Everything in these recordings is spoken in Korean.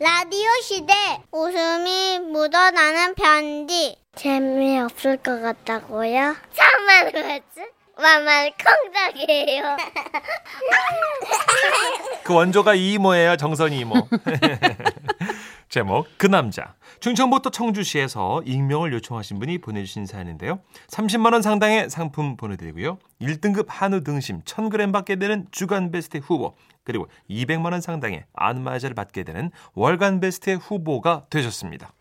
라디오 시대 웃음이 묻어나는 편지 재미없을 것 같다고요? 정말 그렇지? 만만 콩닥이에요 그 원조가 이모예요, 정선이 이모. 제목 그 남자. 충청북도 청주시에서 익명을 요청하신 분이 보내주신 사연인데요. 30만 원 상당의 상품 보내드리고요. 1등급 한우 등심 1000g 받게 되는 주간 베스트 후보 그리고 200만 원 상당의 안마자를 받게 되는 월간 베스트 후보가 되셨습니다.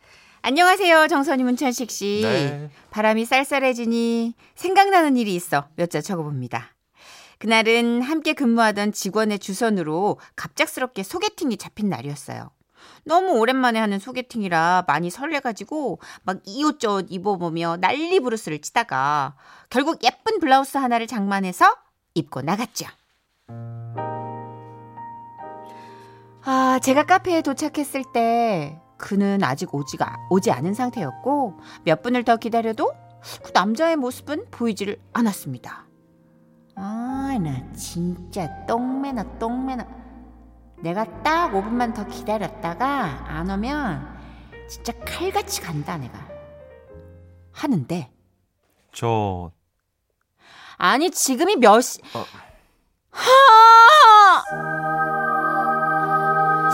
안녕하세요. 정선이 문천식 씨. 네. 바람이 쌀쌀해지니 생각나는 일이 있어 몇 자 적어봅니다. 그날은 함께 근무하던 직원의 주선으로 갑작스럽게 소개팅이 잡힌 날이었어요. 너무 오랜만에 하는 소개팅이라 많이 설레가지고 막 이옷저옷 입어보며 난리 부르스를 치다가 결국 예쁜 블라우스 하나를 장만해서 입고 나갔죠. 아, 제가 카페에 도착했을 때 그는 아직 오지가 오지 않은 상태였고 몇 분을 더 기다려도 그 남자의 모습은 보이지를 않았습니다. 아, 나 진짜 똥매나 똥매나. 내가 딱 5분만 더 기다렸다가 안 오면 진짜 칼같이 간다 내가. 하는데 저 아니 지금이 몇 시? 어. 하!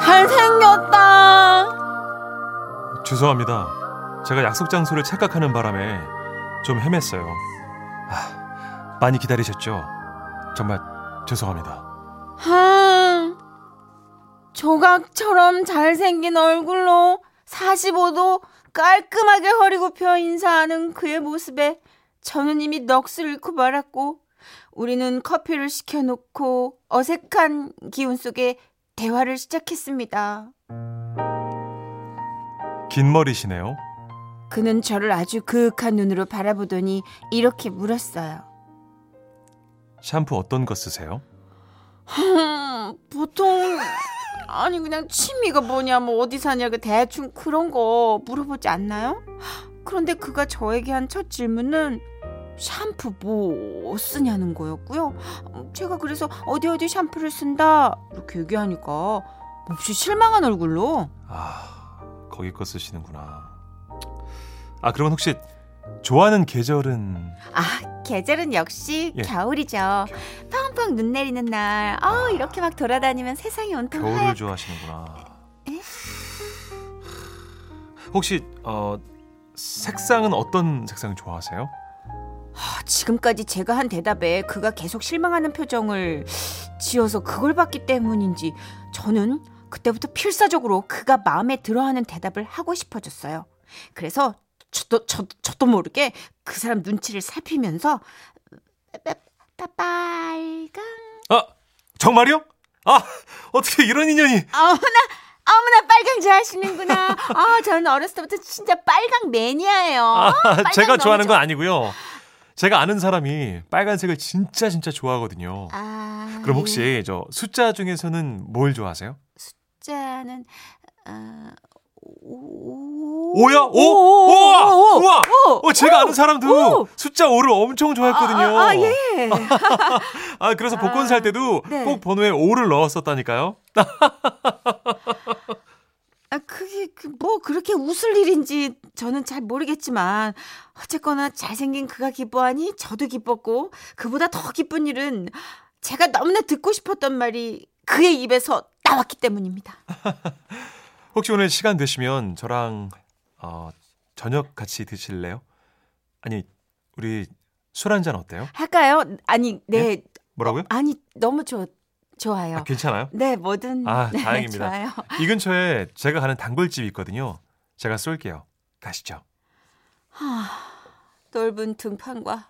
잘생겼다. 죄송합니다. 제가 약속 장소를 착각하는 바람에 좀 헤맸어요. 아, 많이 기다리셨죠? 정말 죄송합니다. 하, 조각처럼 잘생긴 얼굴로 45도 깔끔하게 허리 굽혀 인사하는 그의 모습에 저는 이미 넋을 잃고 말았고 우리는 커피를 시켜놓고 어색한 기운 속에 대화를 시작했습니다. 긴 머리시네요. 그는 저를 아주 그윽한 눈으로 바라보더니 이렇게 물었어요. 샴푸 어떤 거 쓰세요? 음, 보통 아니 그냥 취미가 뭐냐 뭐 어디 사냐 그 대충 그런 거 물어보지 않나요? 그런데 그가 저에게 한 첫 질문은 샴푸 뭐 쓰냐는 거였고요. 음, 제가 그래서 어디 어디 샴푸를 쓴다 이렇게 얘기하니까 몹시 실망한 얼굴로 아, 거기 거 쓰시는구나. 아, 그러면 혹시 좋아하는 계절은 아 계절은 역시 예. 겨울이죠. 펑펑 눈 내리는 날, 어 이렇게 막 돌아다니면 세상이 온통 겨울을 하얗. 좋아하시는구나. 에? 혹시 어 색상은 어떤 색상 좋아하세요? 아, 지금까지 제가 한 대답에 그가 계속 실망하는 표정을 지어서 그걸 봤기 때문인지 저는 그때부터 필사적으로 그가 마음에 들어하는 대답을 하고 싶어졌어요. 그래서 저도 저, 저도 모르게 그 사람 눈치를 살피면서 빠- 빠- 빨강 아, 정말요? 아, 어떻게 이런 인연이 어머나 어머나 빨강 좋아하시는구나. 아 저는 어렸을 때부터 진짜 빨강 매니아예요. 아, 빨강 제가 좋아하는 좋아. 건 아니고요. 제가 아는 사람이 빨간색을 진짜 진짜 좋아하거든요. 아, 그럼 예. 혹시 저 숫자 중에서는 뭘 좋아하세요? 숫자는 아 오. 오야? 오? 오, 우와! 오, 우와! 오, 어, 제가 아는 사람도 오. 숫자 5를 엄청 좋아했거든요. 아, 아, 예. 아, 그래서 복권 아, 살 때도 네. 꼭 번호에 5를 넣었었다니까요. 아, 그게 그뭐 그렇게 웃을 일인지 저는 잘 모르겠지만 어쨌거나 잘생긴 그가 기뻐하니 저도 기뻤고 그보다 더 기쁜 일은 제가 너무나 듣고 싶었던 말이 그의 입에서 나왔기 때문입니다. 혹시 오늘 시간 되시면 저랑 어, 저녁 같이 드실래요? 아니, 우리 술 한 잔 어때요? 할까요? 아니, 네. 뭐라고요? 아니, 너무 좋 좋아요. 아, 괜찮아요? 네, 뭐든 아, 네, 다행입니다. 좋아요. 이 근처에 제가 가는 단골집이 있거든요. 제가 쏠게요. 가시죠. 넓은 등판과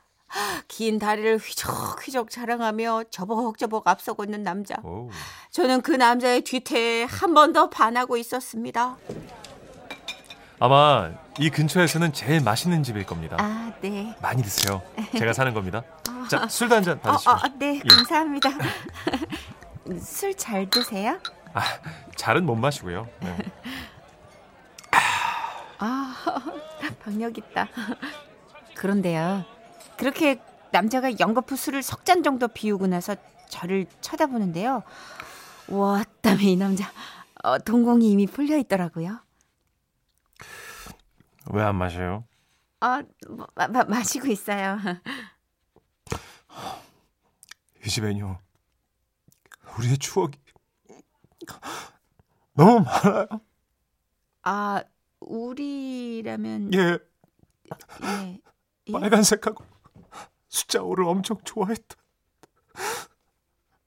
긴 다리를 휘적휘적 자랑하며 저벅저벅 앞서고 있는 남자. 오. 저는 그 남자의 뒤태에 한 번 더 반하고 있었습니다. 아마 이 근처에서는 제일 맛있는 집일 겁니다. 아, 네. 많이 드세요. 제가 사는 겁니다. 자, 술도 한잔 어, 받으시고. 어, 네, 예. 감사합니다. 술 잘 드세요? 아, 잘은 못 마시고요. 네. 아, 박력 있다. 그런데요. 그렇게 남자가 연거푸 술을 석 잔 정도 비우고 나서 저를 쳐다보는데요. 와, 땀에 이 남자 어, 동공이 이미 풀려 있더라고요. 왜 안 마셔요? 아, 마, 마, 마시고 있어요. 이 집엔요. 우리의 추억이 너무 많아요. 아, 우리라면 예, 예. 예. 빨간색하고 숫자 5를 엄청 좋아했다.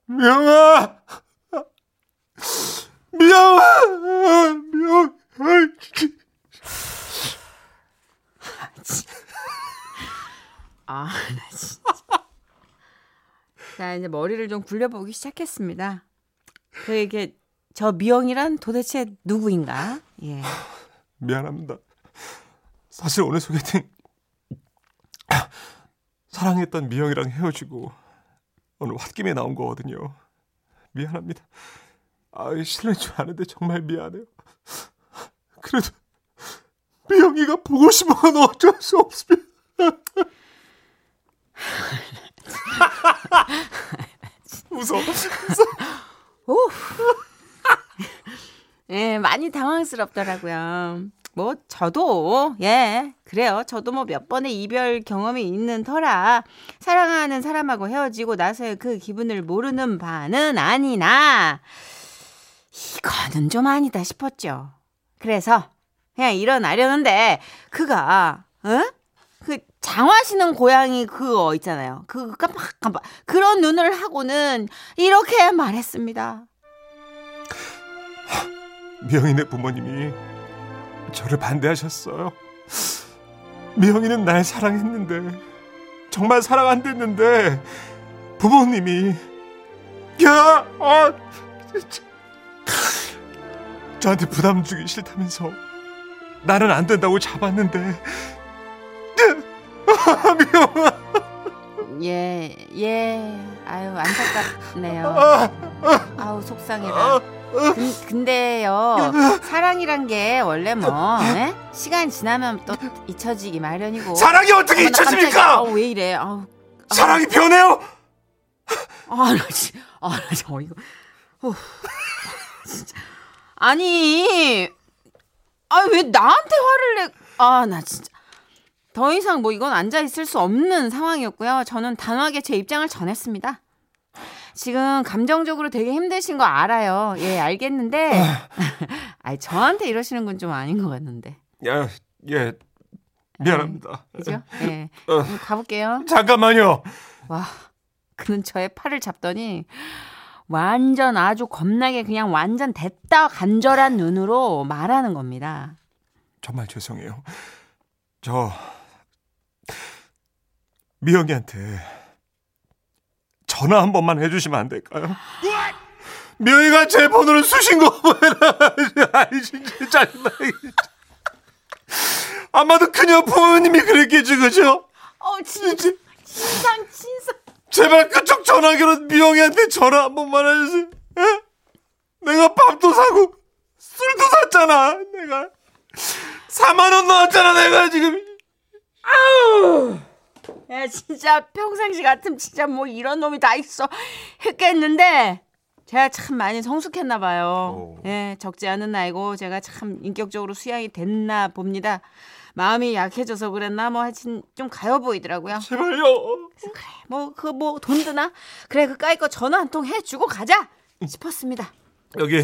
명아! 명아! 명, 아, 나 진짜. 자, 이제 머리를 좀 굴려보기 시작했습니다. 그 이게 저 미영이란 도대체 누구인가? 예. 미안합니다. 사실 오늘 소개팅 사랑했던 미영이랑 헤어지고 오늘 홧김에 나온 거거든요. 미안합니다. 아, 실례인 줄 아는데 정말 미안해요. 그래도 미영이가 보고 싶어도 어쩔 수 없습니다. 웃어. 오. 예, 많이 당황스럽더라고요. 뭐 저도 예 그래요. 저도 뭐 몇 번의 이별 경험이 있는 터라 사랑하는 사람하고 헤어지고 나서의 그 기분을 모르는 바는 아니나. 이거는 좀 아니다 싶었죠. 그래서 그냥 일어나려는데 그가 어? 그 장화시는 고양이 그거 있잖아요. 그 깜빡깜빡 그런 눈을 하고는 이렇게 말했습니다. 미영이네 부모님이 저를 반대하셨어요. 미영이는 날 사랑했는데 정말 사랑 안 됐는데 부모님이 야, 아, 진짜. 저한테 부담 주기 싫다면서 나는 안 된다고 잡았는데 아, 미영아 예, 예. 아유, 안타깝네요. 아우, 속상해라. 근, 근데요, 사랑이란 게 원래 뭐, 예? 시간 지나면 또 잊혀지기 마련이고. 사랑이 어떻게 어머, 나. 잊혀집니까? 아우, 왜 이래. 아우. 사랑이 변해요? 아, 나 진, 아, 나 진짜 어이가. 어, 진짜. 아니, 아, 왜 나한테 화를 내? 아, 나 진짜. 더 이상 뭐 이건 앉아 있을 수 없는 상황이었고요. 저는 단호하게 제 입장을 전했습니다. 지금 감정적으로 되게 힘드신 거 알아요. 예, 알겠는데. 아니, 저한테 이러시는 건 좀 아닌 것 같는데. 야, 예, 미안합니다. 그죠? 예. 어. 그럼 가볼게요. 잠깐만요. 와, 그는 저의 팔을 잡더니 완전 아주 겁나게 그냥 완전 됐다 간절한 눈으로 말하는 겁니다. 정말 죄송해요. 저 미영이한테 전화 한 번만 해주시면 안 될까요? 미영이가 제 번호를 쑤신 거 보여라. 아이 진짜 짜증나. 아마도 그녀 부모님이 그랬겠지 그죠? 어, 진짜 진상 진상. 제발 그쪽 전화기로 미영이한테 전화 한 번만 해주세요. 에? 내가 밥도 사고 술도 샀잖아. 내가 4만 원 넣었잖아. 내가 지금. 야, 진짜 평상시 같으면 진짜 뭐 이런 놈이 다 있어 했겠는데 제가 참 많이 성숙했나 봐요. 오. 예, 적지 않은 나이고 제가 참 인격적으로 수양이 됐나 봅니다. 마음이 약해져서 그랬나 뭐 하여튼 좀 가여 보이더라고요. 제발요. 뭐그 뭐 돈 드나? 그래 그 까이 거 전화 한 통 해주고 가자 싶었습니다. 여기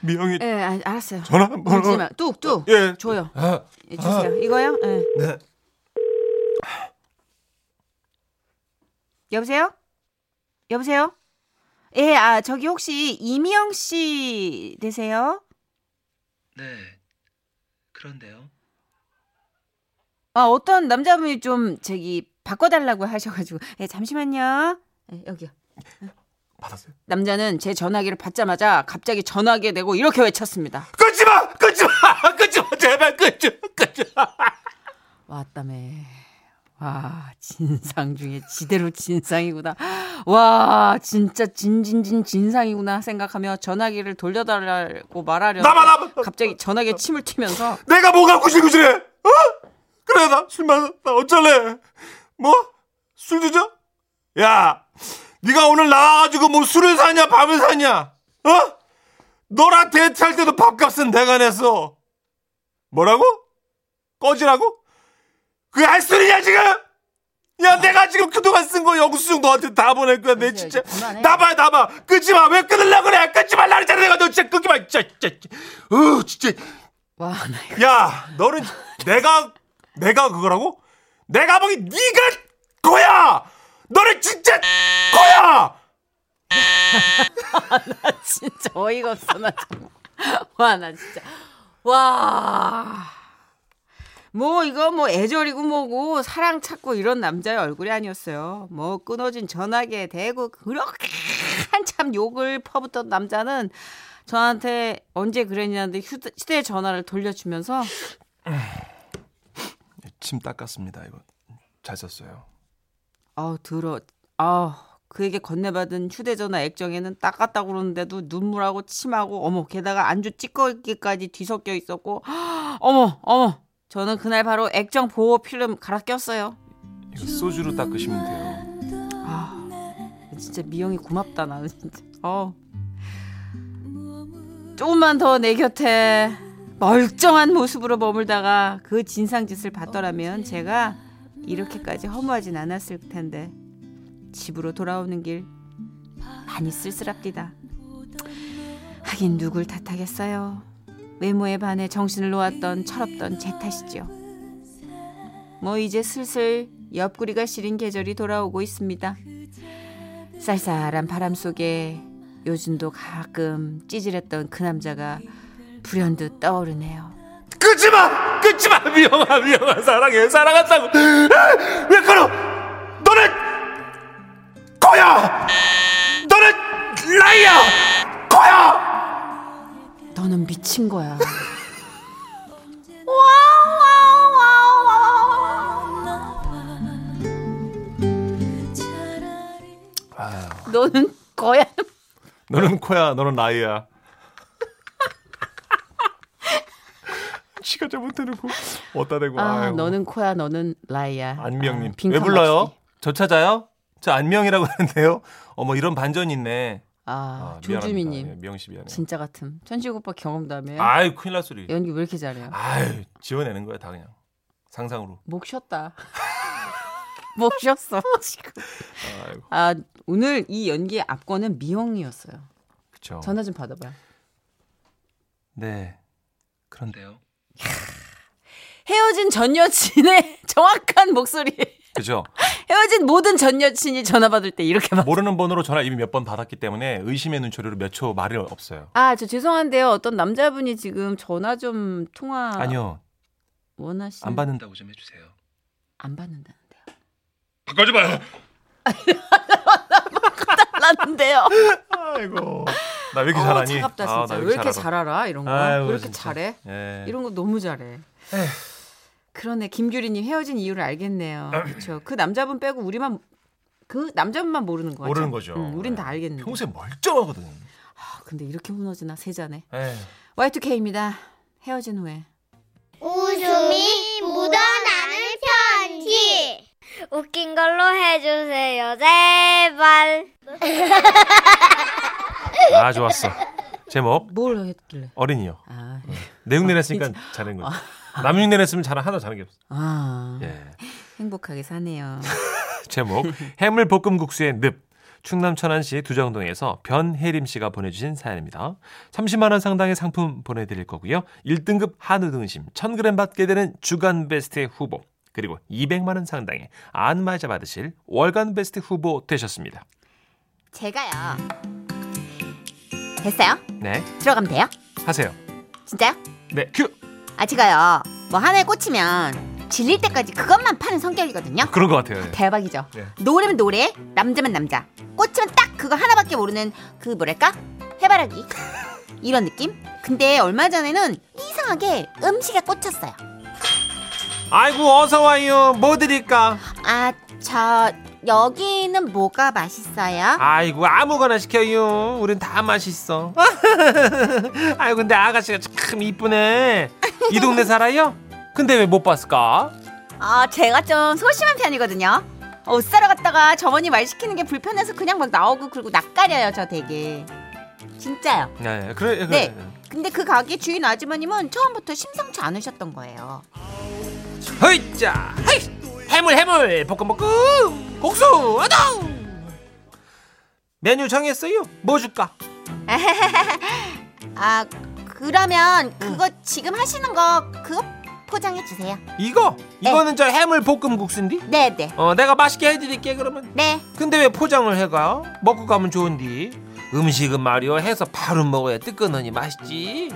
미영이 예, 아, 알았어요. 전화 한 번. 울지 마. 뚝뚝. 예. 줘요. 아, 예, 주세요. 이거요? 예. 네. 여보세요? 여보세요? 예, 아 저기 혹시 이미영 씨 되세요? 네. 그런데요. 아 어떤 남자분이 좀 저기 바꿔달라고 하셔가지고 예, 잠시만요. 예, 여기요. 받았어요. 남자는 제 전화기를 받자마자 갑자기 전화기에 대고 이렇게 외쳤습니다. 끊지 마. 끊지 마. 끊지 마. 제발 끊지 마. 끊지 마. 왔다며. 와, 진상 중에 지대로 진상이구나. 와, 진짜 진진진 진상이구나 생각하며 전화기를 돌려달라고 말하려. 나만 나만. 갑자기 전화기에 침을 튀면서 내가 뭐가 구실구실해? 어? 그래 나술 마셔. 나 어쩔래? 뭐? 술 드죠? 야, 네가 오늘 나와가지고 뭐 술을 사냐 밥을 사냐? 어? 너랑 데이트할 때도 밥값은 내가 냈어. 뭐라고? 꺼지라고? 그게 할 소리냐 지금? 야 내가 지금 그동안 쓴 거 영수증 너한테 다 보낼 거야 내 진짜. 나봐 나봐 끊지 마왜 끊으려 그래 끊지 말라 그랬잖아 내가 너 진짜 끊지 마 진짜 진짜 어 진짜 와, 나 이거 야 너는 내가 내가 그거라고? 내가 보기 네가 거야 너는 진짜 거야 진짜 어이가 없어 나 정말. 와, 나 진짜. 와. 뭐 이거 뭐 애절이고 뭐고 사랑 찾고 이런 남자의 얼굴이 아니었어요. 뭐 끊어진 전화기에 대고 그렇게 한참 욕을 퍼붓던 남자는 저한테 언제 그랬냐는데 휴대, 휴대전화를 돌려주면서 침 닦았습니다. 이거 잘 썼어요. 아우 들어 아 그에게 건네받은 휴대전화 액정에는 닦았다고 그러는데도 눈물하고 침하고 어머 게다가 안주 찌꺼기까지 뒤섞여 있었고 어머 어머 저는 그날 바로 액정 보호 필름 갈아 꼈어요 이거 소주로 닦으시면 돼요 아 진짜 미영이 고맙다 나는 진짜 어 조금만 더 내 곁에 멀쩡한 모습으로 머물다가 그 진상 짓을 봤더라면 제가 이렇게까지 허무하진 않았을 텐데 집으로 돌아오는 길 많이 쓸쓸합디다. 하긴 누굴 탓하겠어요. 외모에 반해 정신을 놓았던 철없던 제 탓이죠. 뭐 이제 슬슬 옆구리가 시린 계절이 돌아오고 있습니다. 쌀쌀한 바람 속에 요즘도 가끔 찌질했던 그 남자가 불현듯 떠오르네요. 끊지 마! 끊지 마! 미영아 사랑해 사랑한다고. 왜 그러 너는 거야! 너는 거야 너는 미친 거야. 너는 거야. 너는 코야 너는 라이야 지가 잘못해놓고 어디다 대고 아, 아이고. 너는 코야, 너는 라이야. 안명님 아, 왜 불러요? 저 찾아요? 저 안명이라고 하는데요. 어머 이런 반전이 있네. 아, 아, 조주미님. 미안합니다. 예, 미영 씨 미안해. 진짜 같음. 천식 오빠 경험담에 아이 큰일 날 소리. 연기 왜 이렇게 잘해요? 아유 지어내는 거야 다 그냥 상상으로. 목 쉬었다. 목 쉬었어 지금. 아이고 아 오늘 이 연기의 압권은 미영이었어요. 그쵸. 전화 좀 받아봐요. 네. 그런데 그런데요. 헤어진 전 여친의 정확한 목소리. 그죠. 헤어진 모든 전 여친이 전화 받을 때 이렇게 막. 모르는 번호로 전화 이미 몇 번 받았기 때문에 의심의 눈초리로 몇 초 말이 없어요. 아, 저 죄송한데요. 어떤 남자분이 지금 전화 좀 통화 아니요 원하시는 안 받는다. 한다고 좀 해주세요. 안 받는다는데요. 바꿔지 마요. 달랐는데요. 아이고 나 왜 이렇게 어, 잘하니? 차갑다 아, 진짜. 나왜 이렇게? 잘 알아 이런 거? 아이고, 왜 이렇게 진짜. 잘해? 예. 이런 거 너무 잘해. 그러네 김규리님 헤어진 이유를 알겠네요. 그렇죠. 그 남자분 빼고 우리만 그 남자분만 모르는 거 같죠? 모르는 거죠. 응, 우린 예. 다 알겠는데. 평소에 멀쩡하거든. 아, 근데 이렇게 무너지나 세자네. 에 Y2K입니다. 헤어진 후에. 웃음이 묻어나는 편지. 웃긴 걸로 해주세요, 제발. 아 좋았어. 제목 뭘 했길래? 어린이요. 아, 내용 내냈으니까 잘한 거지. 남용 내냈으면 잘 하나 잘한 게 없어. 아 예. 행복하게 사네요. 제목 해물 볶음국수의 늪. 충남 천안시 두정동에서 변혜림 씨가 보내주신 사연입니다. 30만 원 상당의 상품 보내드릴 거고요. 1등급 한우 등심 1000g 받게 되는 주간 베스트 후보 그리고 200만 원 상당의 안마자 받으실 월간 베스트 후보 되셨습니다. 제가요. 됐어요? 네, 들어가면 돼요? 하세요. 진짜요? 네, 큐. 아 제가요. 뭐 하나에 꽂히면 질릴 때까지 그것만 파는 성격이거든요. 그런 것 같아요. 예. 대박이죠. 네. 노래면 노래, 남자면 남자. 꽂히면 딱 그거 하나밖에 모르는 그 뭐랄까 해바라기 이런 느낌. 근데 얼마 전에는 이상하게 음식에 꽂혔어요. 아이고 어서 와요. 뭐 드릴까? 아 저 여기는 뭐가 맛있어요? 아이고 아무거나 시켜요. 우린 다 맛있어. 아이고 근데 아가씨가 참 이쁘네. 이 동네 살아요? 근데 왜 못 봤을까? 아 제가 좀 소심한 편이거든요. 옷 사러 갔다가 점원이 말 시키는 게 불편해서 그냥 막 나오고 그리고 낯가려요 저 되게. 진짜요. 네, 그래, 그래. 네. 근데 그 가게 주인 아주머님은 처음부터 심상치 않으셨던 거예요. 허이자, 헤이, 해물 해물, 볶음 볶음, 국수, 어동. 메뉴 정했어요. 뭐 줄까? 아 그러면 그거 지금 하시는 거 그거 포장해 주세요. 이거? 이거는 저 해물 볶음 국수인데? 네 네 어, 내가 맛있게 해드릴게 그러면. 네. 근데 왜 포장을 해가? 먹고 가면 좋은디. 음식은 말이요 해서 바로 먹어야 뜨끈하니 맛있지.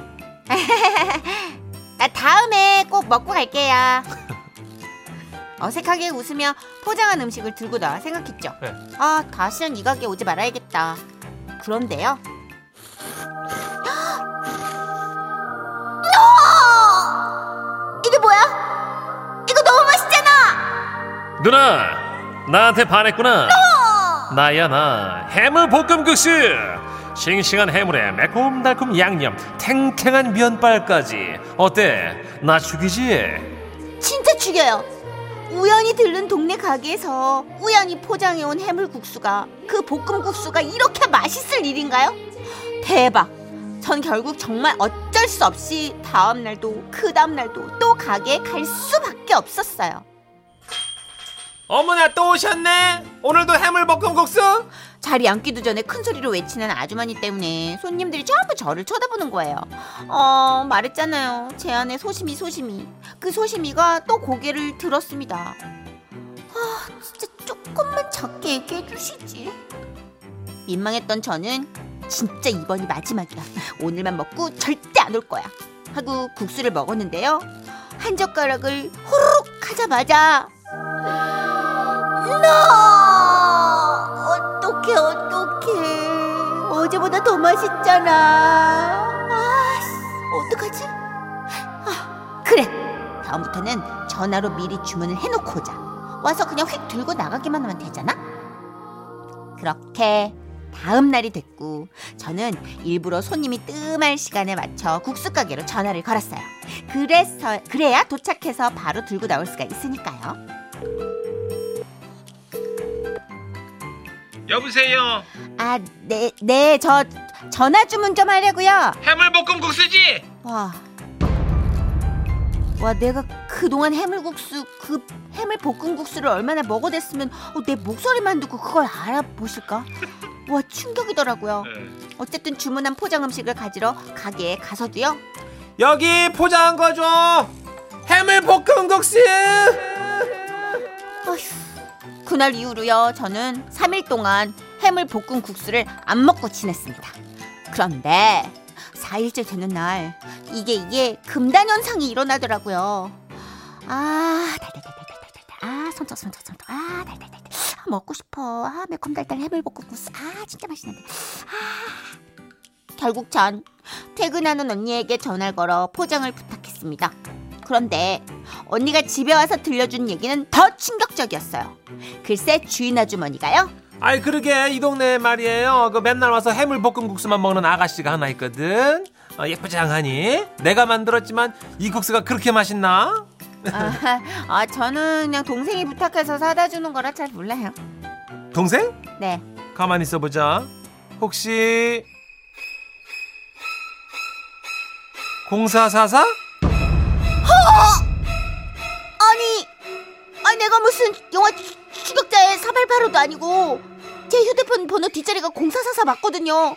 아, 다음에 꼭 먹고 갈게요. 어색하게 웃으며 포장한 음식을 들고 나와 생각했죠. 네. 아, 다시는 이 가게 오지 말아야겠다. 그런데요. 어! 이게 뭐야? 이거 너무 맛있잖아! 누나, 나한테 반했구나. 나야 나 해물 볶음 국수. 싱싱한 해물에 매콤달콤 양념, 탱탱한 면발까지. 어때? 나 죽이지? 진짜 죽여요. 우연히 들른 동네 가게에서 우연히 포장해온 해물국수가 그 볶음국수가 이렇게 맛있을 일인가요? 대박. 전 결국 정말 어 쩔 수 없이 다음 날도 그 다음 날도 또 가게에 갈 수밖에 없었어요. 어머나 또 오셨네. 오늘도 해물 볶음 국수? 자리 앉기도 전에 큰 소리로 외치는 아주머니 때문에 손님들이 전부 저를 쳐다보는 거예요. 어, 말했잖아요. 제 안에 소심이 소심이. 그 소심이가 또 고개를 들었습니다. 아, 진짜 조금만 작게 얘기해 주시지. 민망했던 저는 진짜 이번이 마지막이야. 오늘만 먹고 절대 안 올 거야. 하고 국수를 먹었는데요. 한 젓가락을 후루룩 하자마자 나! 어떡해 어떡해. 어제보다 더 맛있잖아. 아 어떡하지? 아 그래. 다음부터는 전화로 미리 주문을 해놓고 오자. 와서 그냥 휙 들고 나가기만 하면 되잖아. 그렇게 다음 날이 됐고 저는 일부러 손님이 뜸할 시간에 맞춰 국수 가게로 전화를 걸었어요 그래서 그래야 도착해서 바로 들고 나올 수가 있으니까요 여보세요. 아, 네, 네, 저 전화 주문 좀 하려고요. 해물볶음 국수지? 와, 와, 내가 그동안 해물국수, 그 해물 볶음국수를 얼마나 먹어댔으면 어, 내 목소리만 듣고 그걸 알아보실까? 와, 충격이더라고요. 네. 어쨌든 주문한 포장 음식을 가지러 가게에 가서도요. 여기 포장한 거 줘. 해물 볶음 국수. 어휴, 그날 이후로요, 저는 3일 동안 해물 볶음 국수를 안 먹고 지냈습니다. 그런데 4일째 되는 날, 이게 이게 금단 현상이 일어나더라고요. 아, 달달달달달달. 아, 손톱 손톱 손톱. 아, 달달달달. 아, 먹고 싶어. 아, 매콤 달달 해물 볶음 국수. 아, 진짜 맛있는데. 아. 결국 전 퇴근하는 언니에게 전화를 걸어 포장을 부탁했습니다. 그런데 언니가 집에 와서 들려준 얘기는 더 충격적이었어요. 글쎄 주인 아주머니가요. 아이 그러게 이 동네 말이에요. 그 맨날 와서 해물 볶음 국수만 먹는 아가씨가 하나 있거든. 어, 예쁘장하니 내가 만들었지만 이 국수가 그렇게 맛있나? 아, 아, 저는 그냥 동생이 부탁해서 사다 주는 거라 잘 몰라요. 동생? 네. 가만히 있어 보자. 혹시 0444? 아니, 아니 내가 무슨 영화 추- 추격자의 4885도 아니고 제 휴대폰 번호 뒷자리가 0444 맞거든요.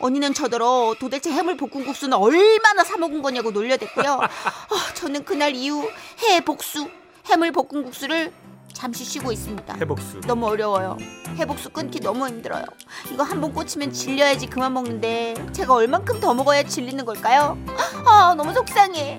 언니는 저더러 도대체 해물 볶음국수는 얼마나 사 먹은 거냐고 놀려댔고요. 아, 저는 그날 이후 해 복수 해물 볶음국수를 잠시 쉬고 있습니다. 해복수. 너무 어려워요. 해복수 끊기 너무 힘들어요. 이거 한 번 꽂히면 질려야지 그만 먹는데 제가 얼만큼 더 먹어야 질리는 걸까요? 아 너무 속상해.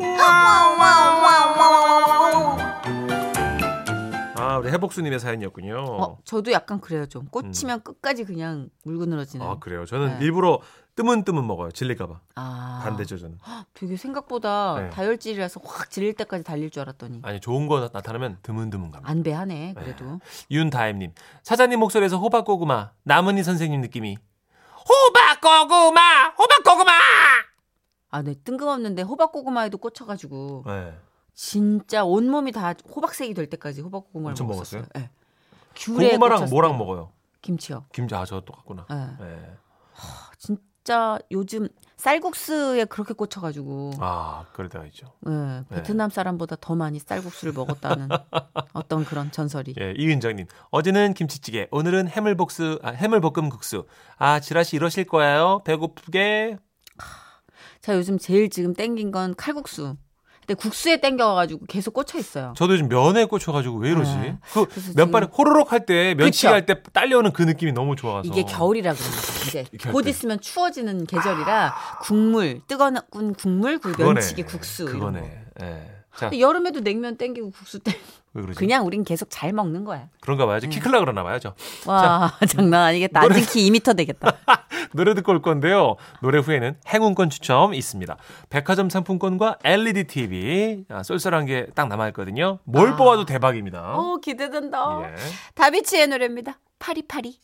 아 우리 해복수님의 사연이었군요. 어, 저도 약간 그래요 좀 꽂히면 끝까지 그냥 물고 늘어지는. 아 그래요. 저는 네. 일부러 뜨문뜨문 먹어요. 질릴까봐. 아, 반대죠 저는. 되게 생각보다 네. 다혈질이라서 확 질릴 때까지 달릴 줄 알았더니 아니 좋은 거 나타나면 드문드문 갑니다. 안배하네 그래도. 윤다임님 사장님 목소리에서 호박고구마 남은희 선생님 느낌이 호박고구마 호박고구마. 아, 네 뜬금없는데 호박고구마에도 꽂혀가지고 네. 진짜 온 몸이 다 호박색이 될 때까지 호박 고구마를 엄청 먹었어요. 먹었어요? 네. 귤에 고구마랑 뭐랑 때. 먹어요? 김치요. 김치 아저 똑같구나. 네. 네. 진짜 진짜 요즘 쌀국수에 그렇게 꽂혀가지고 아, 때가 있죠. 예, 베트남 사람보다 더 많이 쌀국수를 먹었다는 어떤 그런 전설이. 예, 이은정님. 어제는 김치찌개, 오늘은 해물복수, 아, 해물볶음 국수. 아, 지라시 이러실 거예요? 배고프게. 자 요즘 제일 지금 땡긴 건 칼국수. 근데 국수에 땡겨가지고 계속 꽂혀 있어요. 저도 요즘 면에 꽂혀가지고 왜 이러지? 네. 그 면발이 지금- 호로록 할 때, 면치기? 할 때 딸려오는 그 느낌이 너무 좋아서. 이게 겨울이라 그런가 이제 곧 때. 있으면 추워지는 계절이라 국물 뜨거운 국물 그. 면치기 국수 이런 거. 그거네. 예. 자, 근데 여름에도 냉면 땡기고 국수 땡 왜 그러지? 그냥 우린 계속 잘 먹는 거야. 그런가 봐야죠. 키 클라 그러나 봐야죠. 와 장난 아니겠다. 노래- 키 2m 되겠다. 노래 듣고 올 건데요. 노래 후에는 행운권 추첨 있습니다. 백화점 상품권과 LED TV 아, 쏠쏠한 게 딱 남아있거든요. 뭘 아. 뽑아도 대박입니다. 어 기대된다. 예. 다비치의 노래입니다. 파리파리.